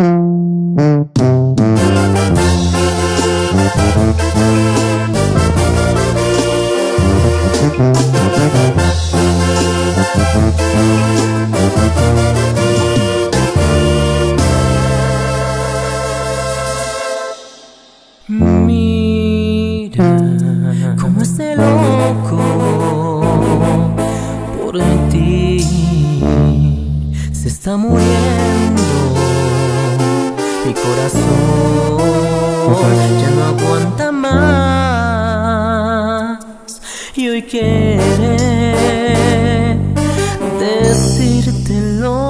Mira cómo se loco por ti se está muriendo mi corazón ya no aguanta más y hoy quiere decírtelo.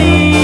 Maria.